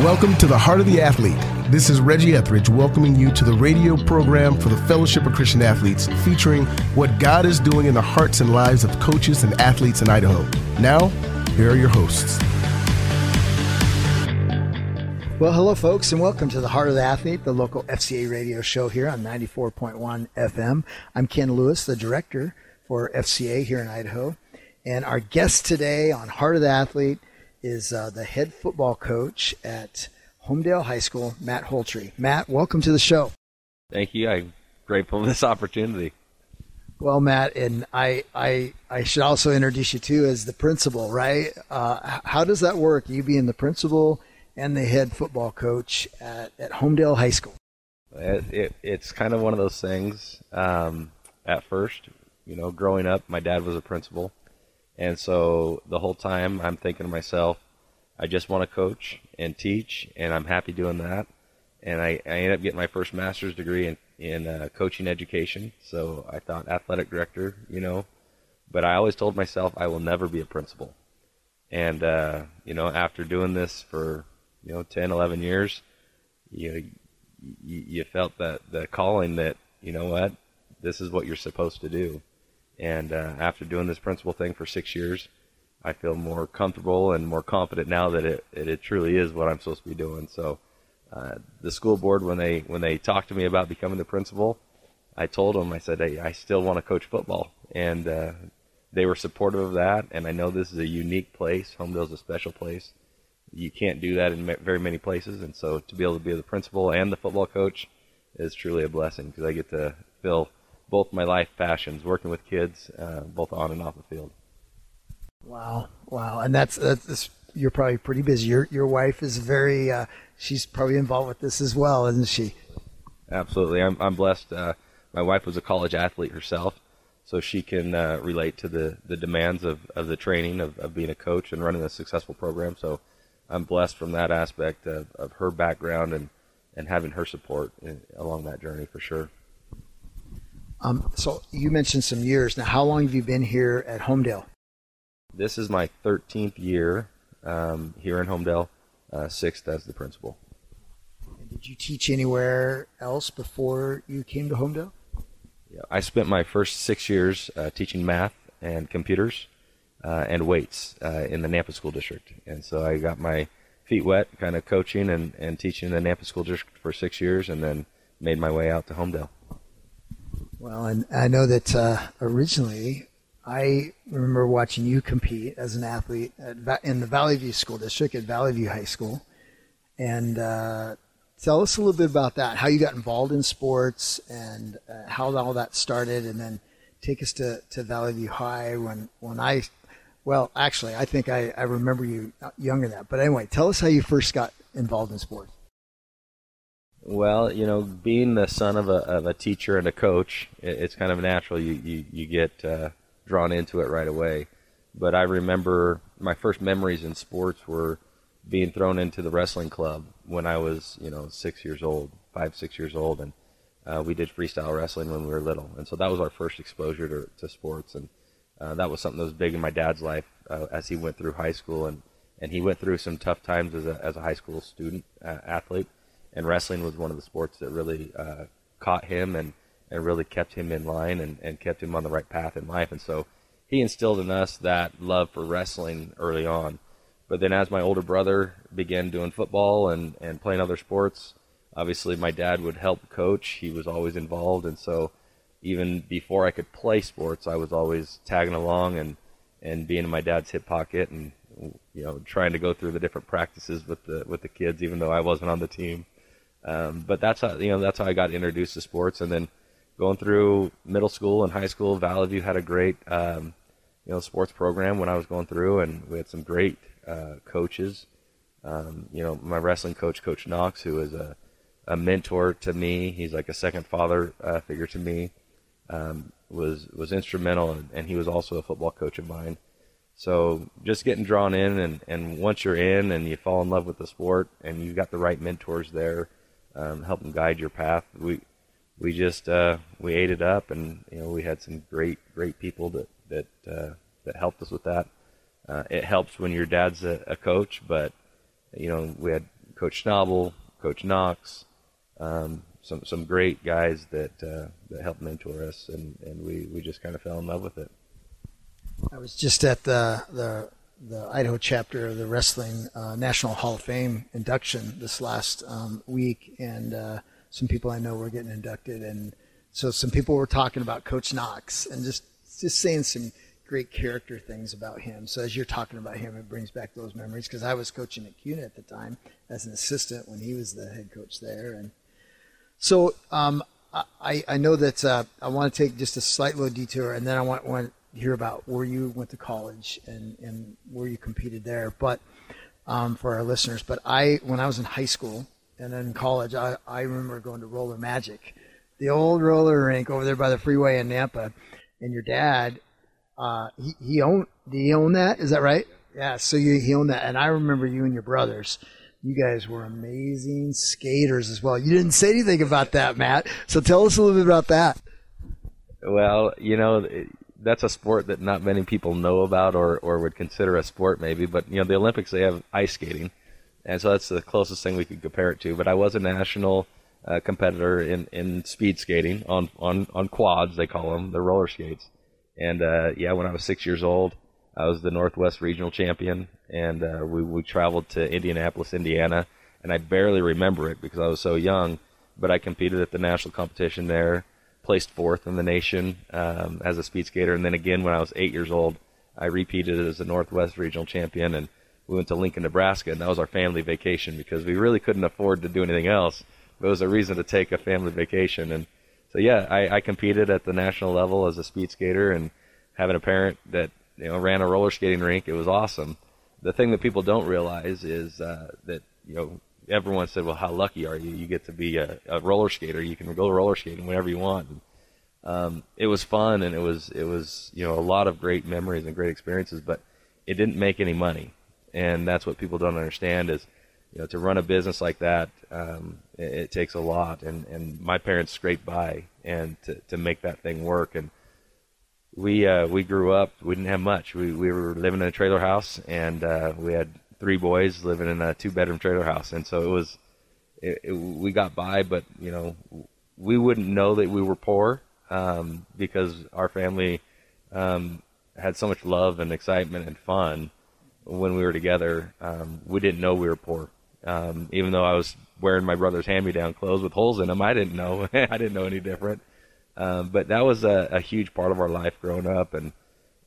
Welcome to the Heart of the Athlete. This is Reggie Etheridge welcoming you to the radio program for the Fellowship of Christian Athletes, featuring what God is doing in the hearts and lives of coaches and athletes in Idaho. Now, here are your hosts. Well, hello, folks, and welcome to the Heart of the Athlete, the local FCA radio show here on 94.1 FM. I'm Ken Lewis, the director for FCA here in Idaho. And our guest today on Heart of the Athlete is uh, the head football coach at Homedale High School, Matt Holtry. Matt, welcome to the show. Thank you. I'm grateful for this opportunity. Well, Matt, and I, I, I should also introduce you too as the principal, right? Uh, how does that work? You being the principal and the head football coach at, at Homedale High School. It, it, it's kind of one of those things. Um, at first, you know, growing up, my dad was a principal, and so the whole time I'm thinking to myself, I just want to coach and teach, and I'm happy doing that. And I, I ended up getting my first master's degree in, in uh, coaching education. So I thought athletic director, you know, but I always told myself I will never be a principal. And, uh, you know, after doing this for, you know, 10, 11 years, you, you, you felt that the calling that, you know what, this is what you're supposed to do. And uh, after doing this principal thing for six years, I feel more comfortable and more confident now that it, it, it truly is what I'm supposed to be doing. So uh, the school board, when they when they talked to me about becoming the principal, I told them I said hey, I still want to coach football, and uh, they were supportive of that. And I know this is a unique place. Homedale's a special place. You can't do that in very many places, and so to be able to be the principal and the football coach is truly a blessing because I get to fill both my life passions, working with kids, uh, both on and off the field. Wow, wow, and that's that's you're probably pretty busy. Your your wife is very uh, she's probably involved with this as well, isn't she? Absolutely, I'm I'm blessed. Uh, my wife was a college athlete herself, so she can uh, relate to the, the demands of, of the training of, of being a coach and running a successful program. So I'm blessed from that aspect of, of her background and, and having her support in, along that journey for sure. Um, so you mentioned some years. Now, how long have you been here at Homedale? This is my 13th year um, here in Homedale, uh, sixth as the principal. And did you teach anywhere else before you came to Homedale? Yeah, I spent my first six years uh, teaching math and computers uh, and weights uh, in the Nampa School District, and so I got my feet wet, kind of coaching and, and teaching in the Nampa School District for six years, and then made my way out to Homedale. Well, and I know that uh, originally I remember watching you compete as an athlete at, in the Valley View School District at Valley View High School. And uh, tell us a little bit about that, how you got involved in sports and uh, how all that started, and then take us to, to Valley View High when, when I, well, actually, I think I, I remember you younger than that. But anyway, tell us how you first got involved in sports. Well, you know, being the son of a, of a teacher and a coach, it, it's kind of natural. You you, you get uh, drawn into it right away. But I remember my first memories in sports were being thrown into the wrestling club when I was, you know, six years old, five, six years old, and uh, we did freestyle wrestling when we were little, and so that was our first exposure to, to sports, and uh, that was something that was big in my dad's life uh, as he went through high school, and and he went through some tough times as a as a high school student uh, athlete, and wrestling was one of the sports that really uh, caught him and, and really kept him in line and, and kept him on the right path in life. And so he instilled in us that love for wrestling early on. But then as my older brother began doing football and, and playing other sports, obviously my dad would help coach. He was always involved. And so even before I could play sports, I was always tagging along and, and being in my dad's hip pocket and, you know, trying to go through the different practices with the, with the kids, even though I wasn't on the team. Um, but that's how you know that's how I got introduced to sports, and then going through middle school and high school, Valley View had a great um, you know sports program when I was going through, and we had some great uh, coaches. Um, you know, my wrestling coach, Coach Knox, who is a, a mentor to me. He's like a second father uh, figure to me. Um, was was instrumental, and, and he was also a football coach of mine. So just getting drawn in, and, and once you're in and you fall in love with the sport, and you've got the right mentors there, um, help them guide your path. We we just uh, we ate it up, and you know we had some great great people that that uh, that helped us with that. Uh, it helps when your dad's a, a, coach, but you know we had Coach Schnabel, Coach Knox, um, some some great guys that uh, that helped mentor us, and, and we, we just kind of fell in love with it. I was just at the the, the Idaho chapter of the Wrestling uh, National Hall of Fame induction this last um, week, and uh, some people I know were getting inducted, and so some people were talking about Coach Knox and just just saying some great character things about him. So as you're talking about him, it brings back those memories because I was coaching at Kuna at the time as an assistant when he was the head coach there, and so um, I, I know that uh, I want to take just a slight little detour, and then I want, want hear about where you went to college and, and where you competed there. But um, for our listeners, but I when I was in high school and then college, I, I remember going to Roller Magic, the old roller rink over there by the freeway in Nampa. And your dad, uh, he, he owned, did he own that? Is that right? Yeah. So you, he owned that. And I remember you and your brothers you guys were amazing skaters as well. You didn't say anything about that, Matt. So tell us a little bit about that. Well, you know, that's a sport that not many people know about or, or would consider a sport, maybe. But, you know, the Olympics, they have ice skating. And so that's the closest thing we could compare it to. But I was a national uh, competitor in, in speed skating on, on, on quads, they call them, the roller skates. And, uh, yeah, when I was six years old, I was the Northwest Regional Champion, and uh, we we traveled to Indianapolis, Indiana, and I barely remember it because I was so young. But I competed at the national competition there, placed fourth in the nation um, as a speed skater, and then again when I was eight years old, I repeated as a Northwest Regional Champion, and we went to Lincoln, Nebraska, and that was our family vacation because we really couldn't afford to do anything else. But it was a reason to take a family vacation, and so yeah, I, I competed at the national level as a speed skater, and having a parent that you know, ran a roller skating rink. It was awesome. The thing that people don't realize is uh, that you know everyone said, "Well, how lucky are you? You get to be a, a roller skater. You can go roller skating whenever you want." And, um, it was fun, and it was it was you know a lot of great memories and great experiences, but it didn't make any money, and that's what people don't understand is you know to run a business like that um, it, it takes a lot, and and my parents scraped by and to to make that thing work and we uh, we grew up. We didn't have much. We we were living in a trailer house, and uh, we had three boys living in a two bedroom trailer house, and so it was. It, it, we got by, but you know, we wouldn't know that we were poor um, because our family um, had so much love and excitement and fun when we were together. Um, we didn't know we were poor, um, even though I was wearing my brother's hand-me-down clothes with holes in them. I didn't know. I didn't know any different. Um, but that was a, a, huge part of our life growing up, and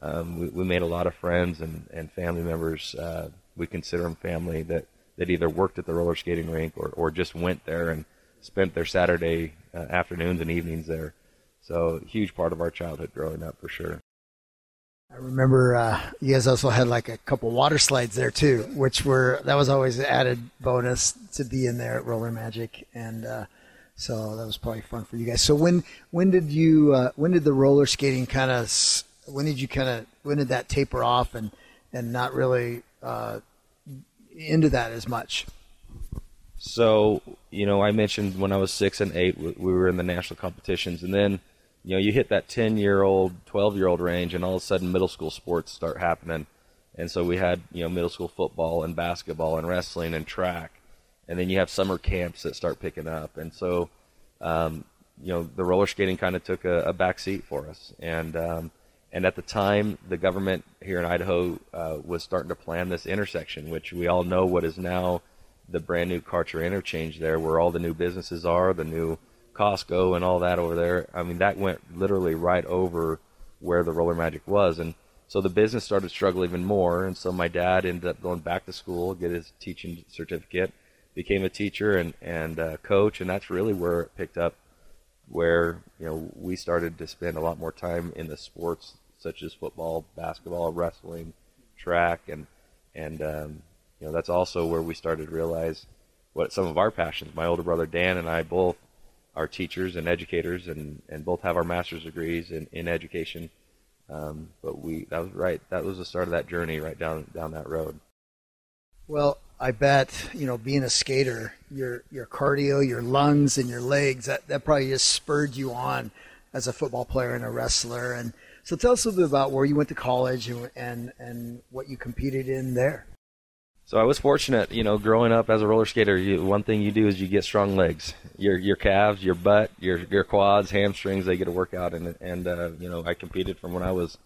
um, we, we, made a lot of friends and, and family members. Uh, we consider them family that, that either worked at the roller skating rink or, or just went there and spent their Saturday uh, afternoons and evenings there. So huge part of our childhood growing up for sure. I remember uh, you guys also had like a couple water slides there too, which were that was always an added bonus to be in there at Roller Magic, and uh, so that was probably fun for you guys. So when when did you uh, when did the roller skating kind of when did you kind of when did that taper off and and not really uh, into that as much? So you know, I mentioned when I was six and eight, we were in the national competitions, and then you know you hit that ten year old, twelve year old range, and all of a sudden middle school sports start happening, and so we had you know middle school football and basketball and wrestling and track. And then you have summer camps that start picking up, and so um, you know the roller skating kind of took a, a back seat for us, and um, and at the time the government here in Idaho uh, was starting to plan this intersection, which we all know what is now the brand new Karcher interchange there, where all the new businesses are, the new Costco and all that over there. I mean that went literally right over where the roller magic was, and so the business started to struggle even more, and so my dad ended up going back to school, get his teaching certificate, became a teacher and and uh, coach, and that's really where it picked up. Where you know we started to spend a lot more time in the sports such as football, basketball, wrestling, track, and and um, you know that's also where we started to realize what some of our passions. My older brother Dan and I both are teachers and educators, and and both have our master's degrees in in education. Um, but we that was right. That was the start of that journey, right down down that road. Well, I bet you know being a skater, your your cardio, your lungs, and your legs that that probably just spurred you on as a football player and a wrestler. And so, tell us a little bit about where you went to college and and, and what you competed in there. So I was fortunate, you know, growing up as a roller skater. You, one thing you do is you get strong legs. Your your calves, your butt, your your quads, hamstrings. They get a workout, and and uh, you know I competed from when I was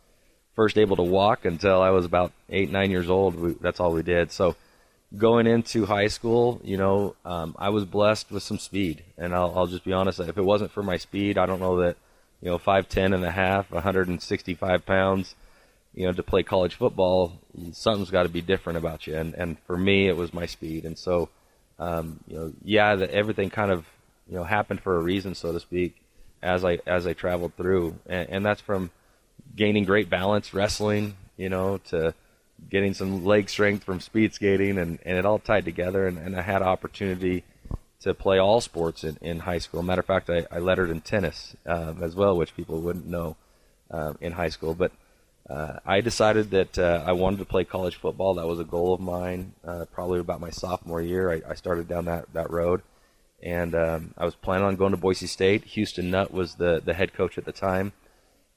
first able to walk until I was about eight nine years old. We, that's all we did. So going into high school, you know, um, I was blessed with some speed, and I'll, I'll just be honest. If it wasn't for my speed, I don't know that, you know, five ten and a half, 165 pounds you know, to play college football, something's got to be different about you. And and for me, it was my speed. And so, um, you know, yeah, that everything kind of you know happened for a reason, so to speak, as I as I traveled through. And, and that's from gaining great balance wrestling, you know, to getting some leg strength from speed skating, and, and it all tied together. And, and I had opportunity to play all sports in, in high school. Matter of fact, I, I lettered in tennis um, as well, which people wouldn't know um, in high school. But uh, I decided that uh, I wanted to play college football. That was a goal of mine. Uh, probably about my sophomore year, I, I, started down that that road, and um, I was planning on going to Boise State. Houston Nutt was the the head coach at the time,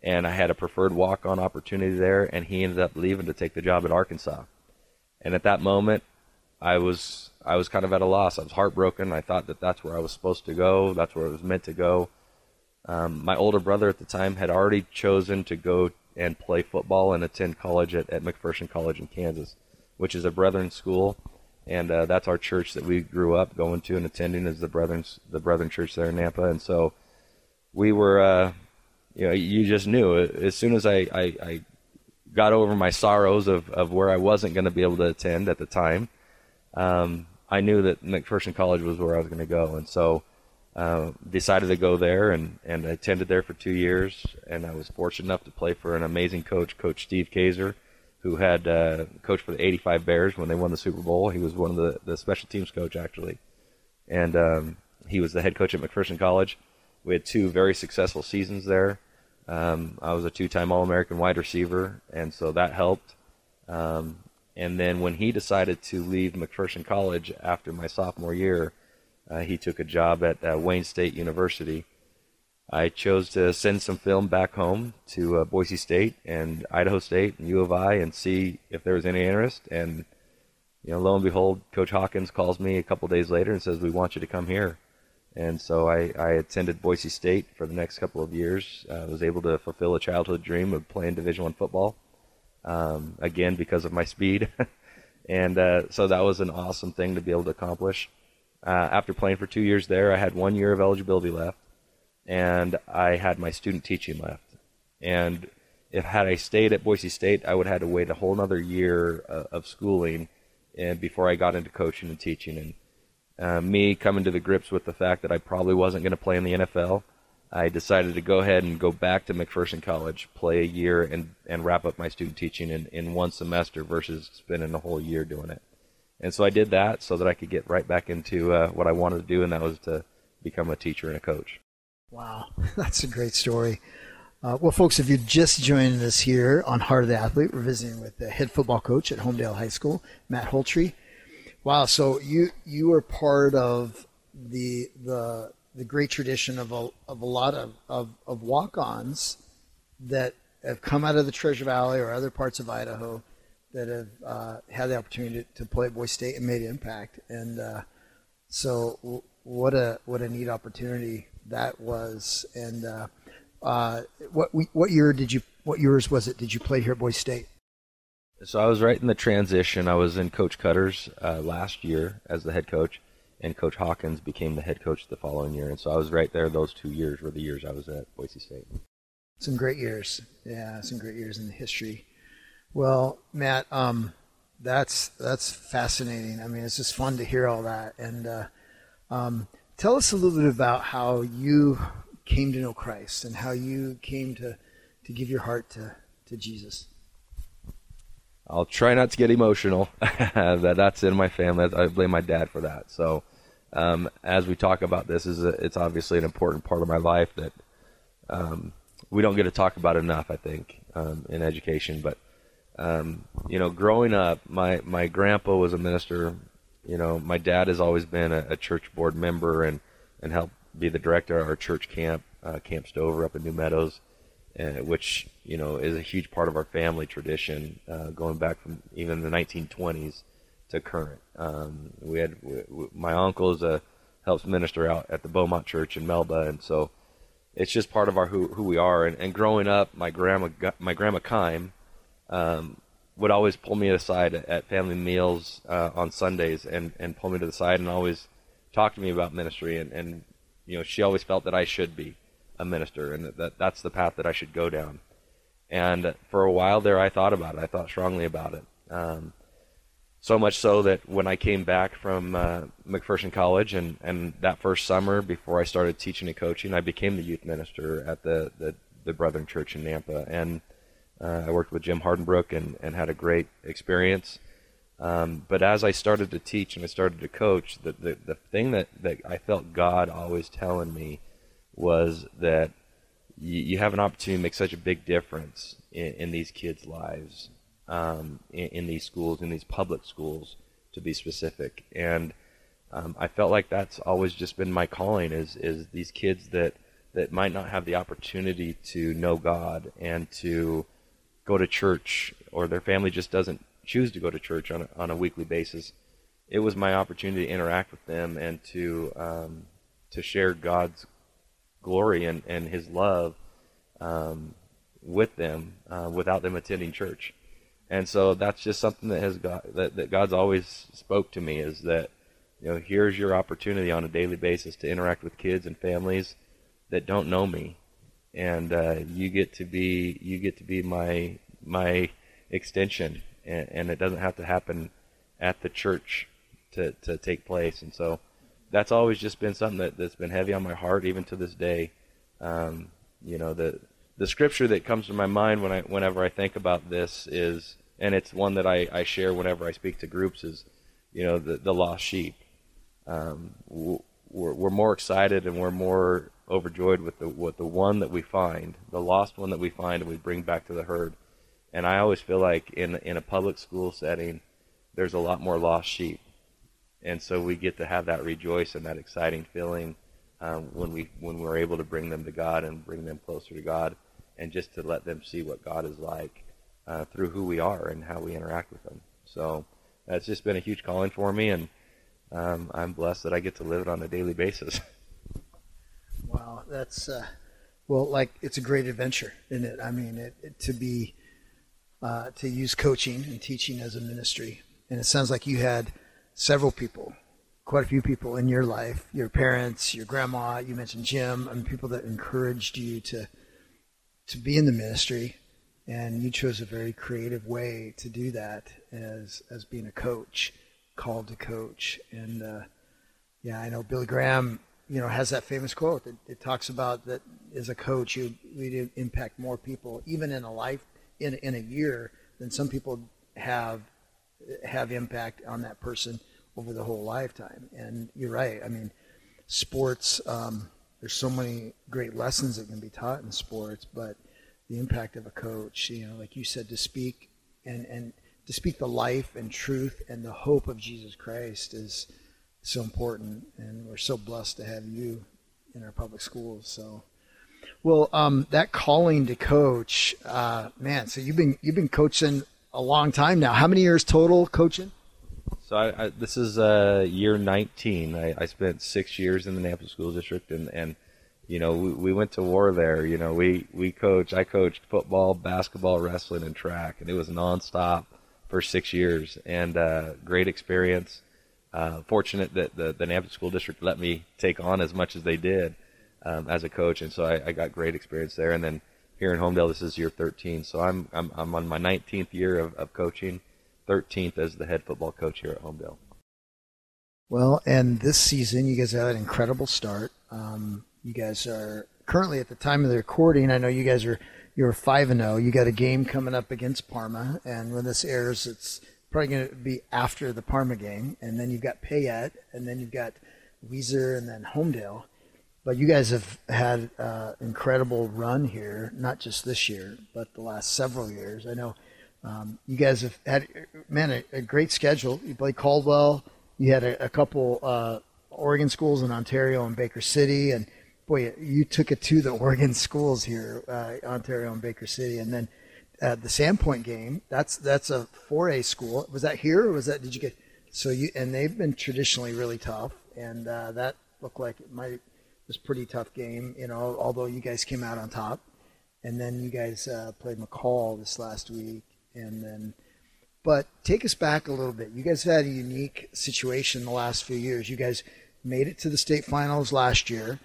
and I had a preferred walk on opportunity there, and he ended up leaving to take the job at Arkansas. And at that moment, I was I was kind of at a loss. I was heartbroken. I thought that that's where I was supposed to go. That's where I was meant to go. Um, my older brother at the time had already chosen to go and play football and attend college at, at McPherson College in Kansas, which is a Brethren school, and uh, that's our church that we grew up going to and attending is the Brethren the Brethren Church there in Nampa, and so we were, uh, you know, you just knew as soon as I, I, I got over my sorrows of, of where I wasn't going to be able to attend at the time, um, I knew that McPherson College was where I was going to go, and so uh, decided to go there and, and I attended there for two years. And I was fortunate enough to play for an amazing coach, Coach Steve Kaiser, who had uh, coached for the 85 Bears when they won the Super Bowl. He was one of the, the special teams coach, actually. And um, he was the head coach at McPherson College. We had two very successful seasons there. Um, I was a two time All American wide receiver, and so that helped. Um, and then when he decided to leave McPherson College after my sophomore year, uh, he took a job at uh, Wayne State University. I chose to send some film back home to uh, Boise State and Idaho State and U of I and see if there was any interest. And you know, lo and behold, Coach Hawkins calls me a couple days later and says, "We want you to come here." And so I, I attended Boise State for the next couple of years. I was able to fulfill a childhood dream of playing Division One football. Um, again, because of my speed, and uh, so that was an awesome thing to be able to accomplish. Uh, after playing for two years there, I had one year of eligibility left, and I had my student teaching left. And if had I stayed at Boise State, I would have had to wait a whole another year uh, of schooling, and before I got into coaching and teaching. And uh, me coming to the grips with the fact that I probably wasn't going to play in the NFL, I decided to go ahead and go back to McPherson College, play a year, and and wrap up my student teaching in, in one semester versus spending a whole year doing it. And so I did that so that I could get right back into uh, what I wanted to do, and that was to become a teacher and a coach. Wow, that's a great story. Uh, well, folks, if you're just joining us here on Heart of the Athlete, we're visiting with the head football coach at Homedale High School, Matt Holtry. Wow, so you you are part of the the the great tradition of a of a lot of of, of walk-ons that have come out of the Treasure Valley or other parts of Idaho that have uh, had the opportunity to, to, play at Boise State and made impact. And uh, so, w- what a what a neat opportunity that was. And uh, uh what what year did you? What years was it? Did you play here at Boise State? So I was right in the transition. I was in Coach Koetter's uh, last year as the head coach, and Coach Hawkins became the head coach the following year. And so I was right there. Those two years were the years I was at Boise State. Some great years, yeah, some great years in the history well, Matt, um, that's that's fascinating. I mean, it's just fun to hear all that. And uh, um, tell us a little bit about how you came to know Christ and how you came to to give your heart to to Jesus. I'll try not to get emotional. that that's in my family. I blame my dad for that. So, um, as we talk about this, is it's obviously an important part of my life that um, we don't get to talk about enough. I think um, in education, but um, you know, growing up, my my grandpa was a minister. You know, my dad has always been a, a church board member and and helped be the director of our church camp, uh, Camp Stover up in New Meadows, uh, which you know is a huge part of our family tradition, uh, going back from even the 1920s. to current. Um, we had we, we, my uncle is a helps minister out at the Beaumont Church in Melba, and so it's just part of our who who we are. And, and growing up, my grandma my grandma Kime um, would always pull me aside at family meals uh, on Sundays and and pull me to the side and always talk to me about ministry and and you know she always felt that I should be a minister and that, that that's the path that I should go down. And for a while there, I thought about it. I thought strongly about it. Um, so much so that when I came back from uh, McPherson College and, and that first summer before I started teaching and coaching, I became the youth minister at the, the, the Brethren Church in Nampa. And uh, I worked with Jim Hardenbrook and, and had a great experience. Um, but as I started to teach and I started to coach, the, the, the thing that, that I felt God always telling me was that you, you have an opportunity to make such a big difference in, in these kids' lives um, in, in, these schools, in these public schools, to be specific. And um, I felt like that's always just been my calling is is these kids that that might not have the opportunity to know God and to go to church, or their family just doesn't choose to go to church on a, on a weekly basis. It was my opportunity to interact with them and to um, to share God's glory and, and His love um, with them uh, without them attending church. And so that's just something that has got that, that God's always spoke to me is that you know here's your opportunity on a daily basis to interact with kids and families that don't know me, and uh, you get to be you get to be my my extension, and, and it doesn't have to happen at the church to to take place, and so that's always just been something that, that's been heavy on my heart even to this day. Um, you know the the scripture that comes to my mind when I whenever I think about this is, and it's one that I, I share whenever I speak to groups is, you know, the the lost sheep. Um, we're, we're more excited and we're more overjoyed with the with the one that we find, the lost one that we find, and we bring back to the herd. And I always feel like in in a public school setting, there's a lot more lost sheep, and so we get to have that rejoice and that exciting feeling um, when we when we're able to bring them to God and bring them closer to God and just to let them see what God is like uh, through who we are and how we interact with them. So that's just been a huge calling for me, and um, I'm blessed that I get to live it on a daily basis. wow, that's uh, well, like it's a great adventure, isn't it? I mean, it, it, to be uh, to use coaching and teaching as a ministry, and it sounds like you had several people quite a few people in your life your parents your grandma you mentioned jim mean, people that encouraged you to to be in the ministry, and you chose a very creative way to do that as as being a coach, called to coach. And uh, yeah, I know Billy Graham, you know, has that famous quote. It, it talks about that as a coach, you we impact more people, even in a life in in a year, than some people have have impact on that person over the whole lifetime. And you're right. I mean, sports. Um, there's so many great lessons that can be taught in sports, but the impact of a coach, you know, like you said, to speak and, and to speak the life and truth and the hope of Jesus Christ is so important. And we're so blessed to have you in our public schools. So, well, um, that calling to coach, uh, man. So you've been you've been coaching a long time now. How many years total coaching? So I, I, this is uh, year 19. I, I, spent six years in the Nampa School District, and, and you know we, we went to war there. You know we we coached. I coached football, basketball, wrestling, and track, and it was nonstop for six years, and uh, great experience. Uh, fortunate that the the Nampa School District let me take on as much as they did um, as a coach, and so I, I got great experience there. And then here in Homedale, this is year 13, so I'm I'm, I'm on my 19th year of, of coaching 13th as the head football coach here at Homedale. Well, and this season, you guys had an incredible start. Um, you guys are currently at the time of the recording. I know you guys are you're five and zero. Oh. You got a game coming up against Parma, and when this airs, it's probably going to be after the Parma game, and then you've got Payette, and then you've got Weiser, and then Homedale. But you guys have had uh, incredible run here, not just this year, but the last several years. I know um, you guys have had, man, a, a, great schedule. You played Caldwell. You had a, a couple uh, Oregon schools in Ontario and Baker City, and boy, you took it to the Oregon schools here, uh, Ontario and Baker City, and then uh, the Sandpoint game. That's that's a 4A school. Was that here, or was that? Did you get So you and they've been traditionally really tough, and uh, that looked like it might was pretty tough game. You know, although you guys came out on top, and then you guys uh, played McCall this last week, and then. But take us back a little bit. You guys had a unique situation the last few years. You guys made it to the state finals last year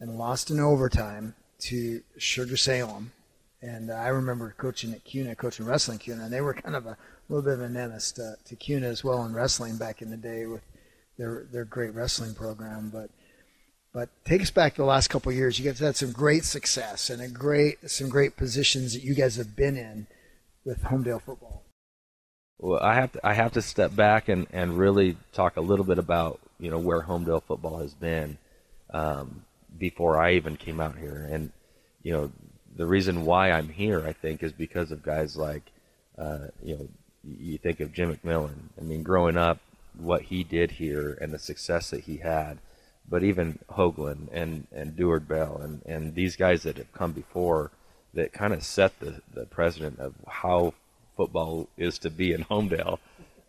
and lost in overtime to Sugar Salem. And I remember coaching at Kuna, coaching wrestling Kuna, and they were kind of a little bit of a menace to, to Kuna as well in wrestling back in the day with their their great wrestling program. But but take us back to the last couple of years. You guys had some great success and a great some great positions that you guys have been in with Homedale football. Well, I have to I have to step back and, and really talk a little bit about you know where Homedale football has been um, before I even came out here, and you know the reason why I'm here I think is because of guys like uh, you know you think of Jim McMillan. I mean, growing up, what he did here and the success that he had, but even Hoagland and and Deward Bell and and these guys that have come before that kind of set the the precedent of how football is to be in Homedale.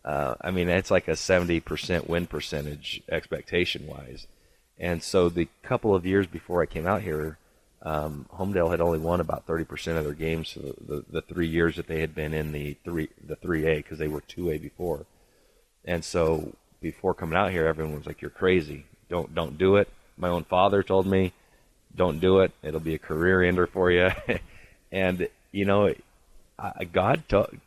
Uh, I mean, it's like a 70% win percentage expectation wise. And so the couple of years before I came out here, um, Homedale had only won about 30% of their games the, the, the, three years that they had been in the three the 3A because they were 2A before. And so before coming out here, everyone was like, "You're crazy! Don't don't do it." My own father told me, "Don't do it. It'll be a career ender for you." and you know, I, God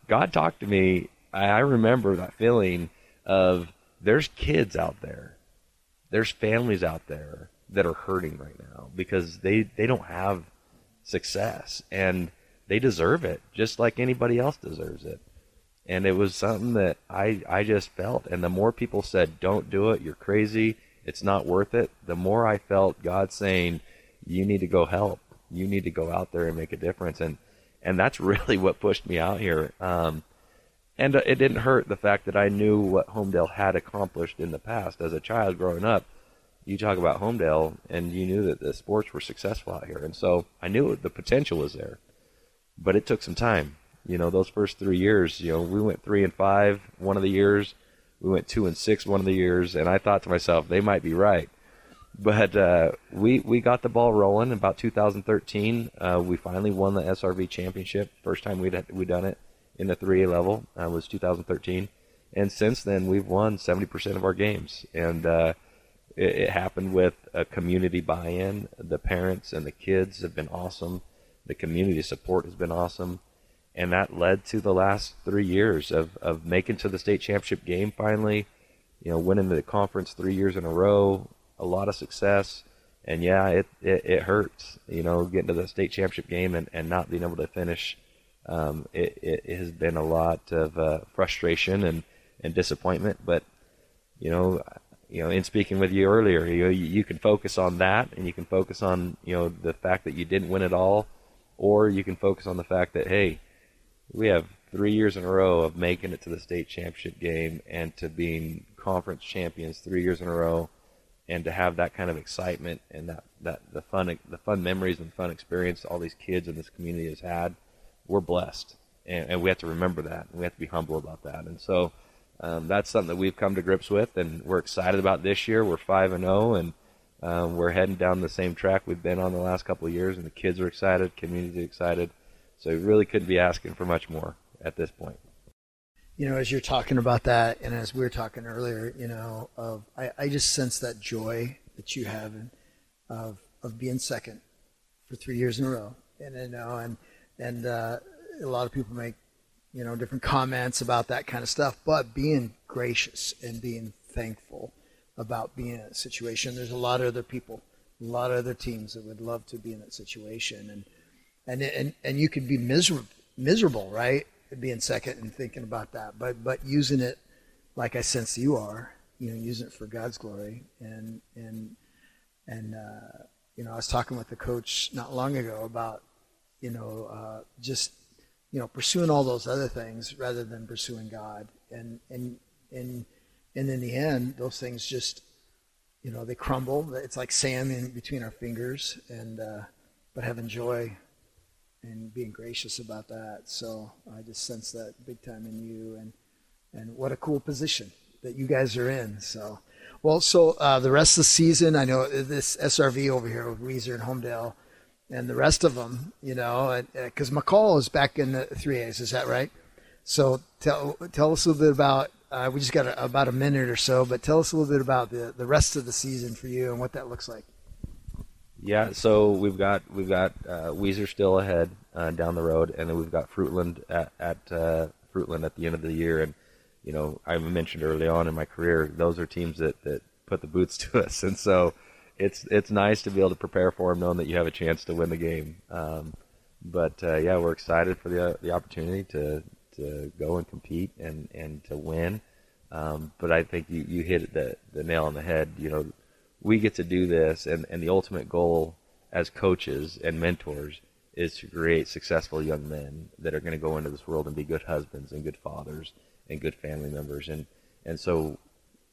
God talked to me. I, I remember that feeling of there's kids out there, there's families out there that are hurting right now because they they don't have success and they deserve it just like anybody else deserves it. And it was something that I I just felt and the more people said don't do it, you're crazy, it's not worth it, the more I felt God saying you need to go help. You need to go out there and make a difference and and that's really what pushed me out here. Um, and uh, it didn't hurt the fact that I knew what Homedale had accomplished in the past as a child growing up. You talk about Homedale, and you knew that the sports were successful out here, and so I knew the potential was there. But it took some time. You know, those first three years, you know, we went three and five one of the years, we went two and six one of the years, and I thought to myself, they might be right but uh, we we got the ball rolling about 2013. Uh, we finally won the SRV championship. First time we'd we done it in the 3A level uh, was 2013, and since then we've won 70% of our games. And uh, it, it, happened with a community buy-in. The parents and the kids have been awesome. The community support has been awesome. And that led to the last three years of, of making to the state championship game finally, you know, winning the conference three years in a row, a lot of success. And yeah, it, it, it hurts, you know, getting to the state championship game and, and not being able to finish. Um, it, it has been a lot of uh, frustration and, and disappointment. But, you know, you know, in speaking with you earlier, you you, you can focus on that and you can focus on, you know, the fact that you didn't win it all, or you can focus on the fact that, hey, we have three years in a row of making it to the state championship game and to being conference champions three years in a row and to have that kind of excitement and that, that the fun the fun memories and fun experience all these kids in this community has had, we're blessed, and, and we have to remember that. And we have to be humble about that. And so um, that's something that we've come to grips with, and we're excited about this year. We're five and zero, oh, and um, we're heading down the same track we've been on the last couple of years. And the kids are excited, community excited. So really couldn't be asking for much more at this point. You know, as you're talking about that, and as we were talking earlier, you know, of I, I just sense that joy that you have of of being second for three years in a row, and you know, and and uh, a lot of people make you know different comments about that kind of stuff, but being gracious and being thankful about being in a situation. There's a lot of other people, a lot of other teams that would love to be in that situation, and and and and you could be miserable miserable, right? being second and thinking about that, but but using it like I sense you are, you know, using it for God's glory. And and and uh, you know, I was talking with the coach not long ago about you know uh, just you know pursuing all those other things rather than pursuing God. And and and and in the end, those things just you know they crumble. It's like sand in between our fingers. And uh, but having joy and being gracious about that. So I just sense that big time in you, and and what a cool position. that you guys are in. So, well, so uh, the rest of the season, I know this SRV over here with Weiser and Homedale, and the rest of them, you know, because uh, McCall is back in the three A's. Is that right? So tell tell us a little bit about. Uh, we just got a, about a minute or so, but tell us a little bit about the, the rest of the season for you and what that looks like. Yeah, so we've got we've got uh, Weiser still ahead uh, down the road, and then we've got Fruitland at, at uh, Fruitland at the end of the year. And you know, I mentioned early on in my career, those are teams that that put the boots to us, and so it's it's nice to be able to prepare for them, knowing that you have a chance to win the game. Um, but uh, yeah, we're excited for the the opportunity to to go and compete and and to win. Um, but I think you, you hit the the nail on the head. You know, we get to do this, and and the ultimate goal as coaches and mentors is to create successful young men that are going to go into this world and be good husbands and good fathers and good family members. And and so,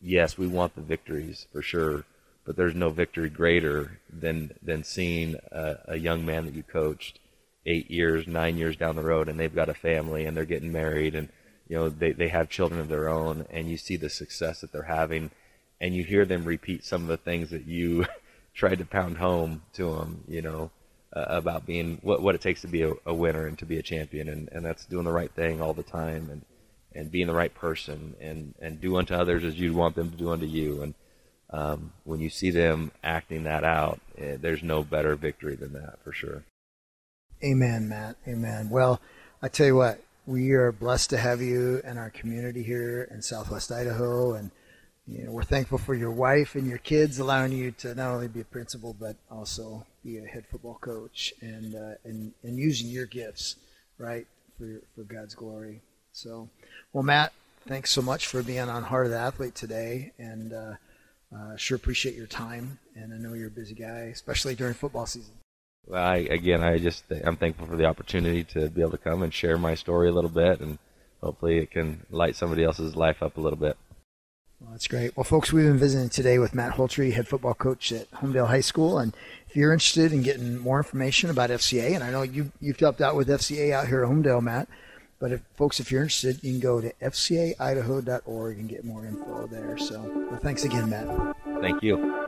yes, we want the victories for sure, but there's no victory greater than than seeing a, a young man that you coached eight years, nine years down the road, and they've got a family and they're getting married and you know they they have children of their own, and you see the success that they're having, and you hear them repeat some of the things that you tried to pound home to them, you know. Uh, about being what what it takes to be a, a, winner and to be a champion, and, and that's doing the right thing all the time, and and being the right person, and and do unto others as you want them to do unto you, and um, when you see them acting that out, eh, there's no better victory than that for sure. Amen, Matt. Amen. Well, I tell you what, we are blessed to have you in our community here in Southwest Idaho, and you know we're thankful for your wife and your kids allowing you to not only be a principal but also be a head football coach and uh, and and using your gifts right for for God's glory. So, well, Matt, thanks so much for being on Heart of the Athlete today, and uh, uh, sure appreciate your time. And I know you're a busy guy, especially during football season. Well, I, again, I just I'm thankful for the opportunity to be able to come and share my story a little bit, and hopefully it can light somebody else's life up a little bit. Well, that's great. Well, folks, we've been visiting today with Matt Holtry, head football coach at Homedale High School, and if you're interested in getting more information about FCA, and I know you you've helped out with FCA out here at Homedale, Matt, but if folks, if you're interested, you can go to fcaidaho.org and get more info there. So, well, thanks again, Matt. Thank you.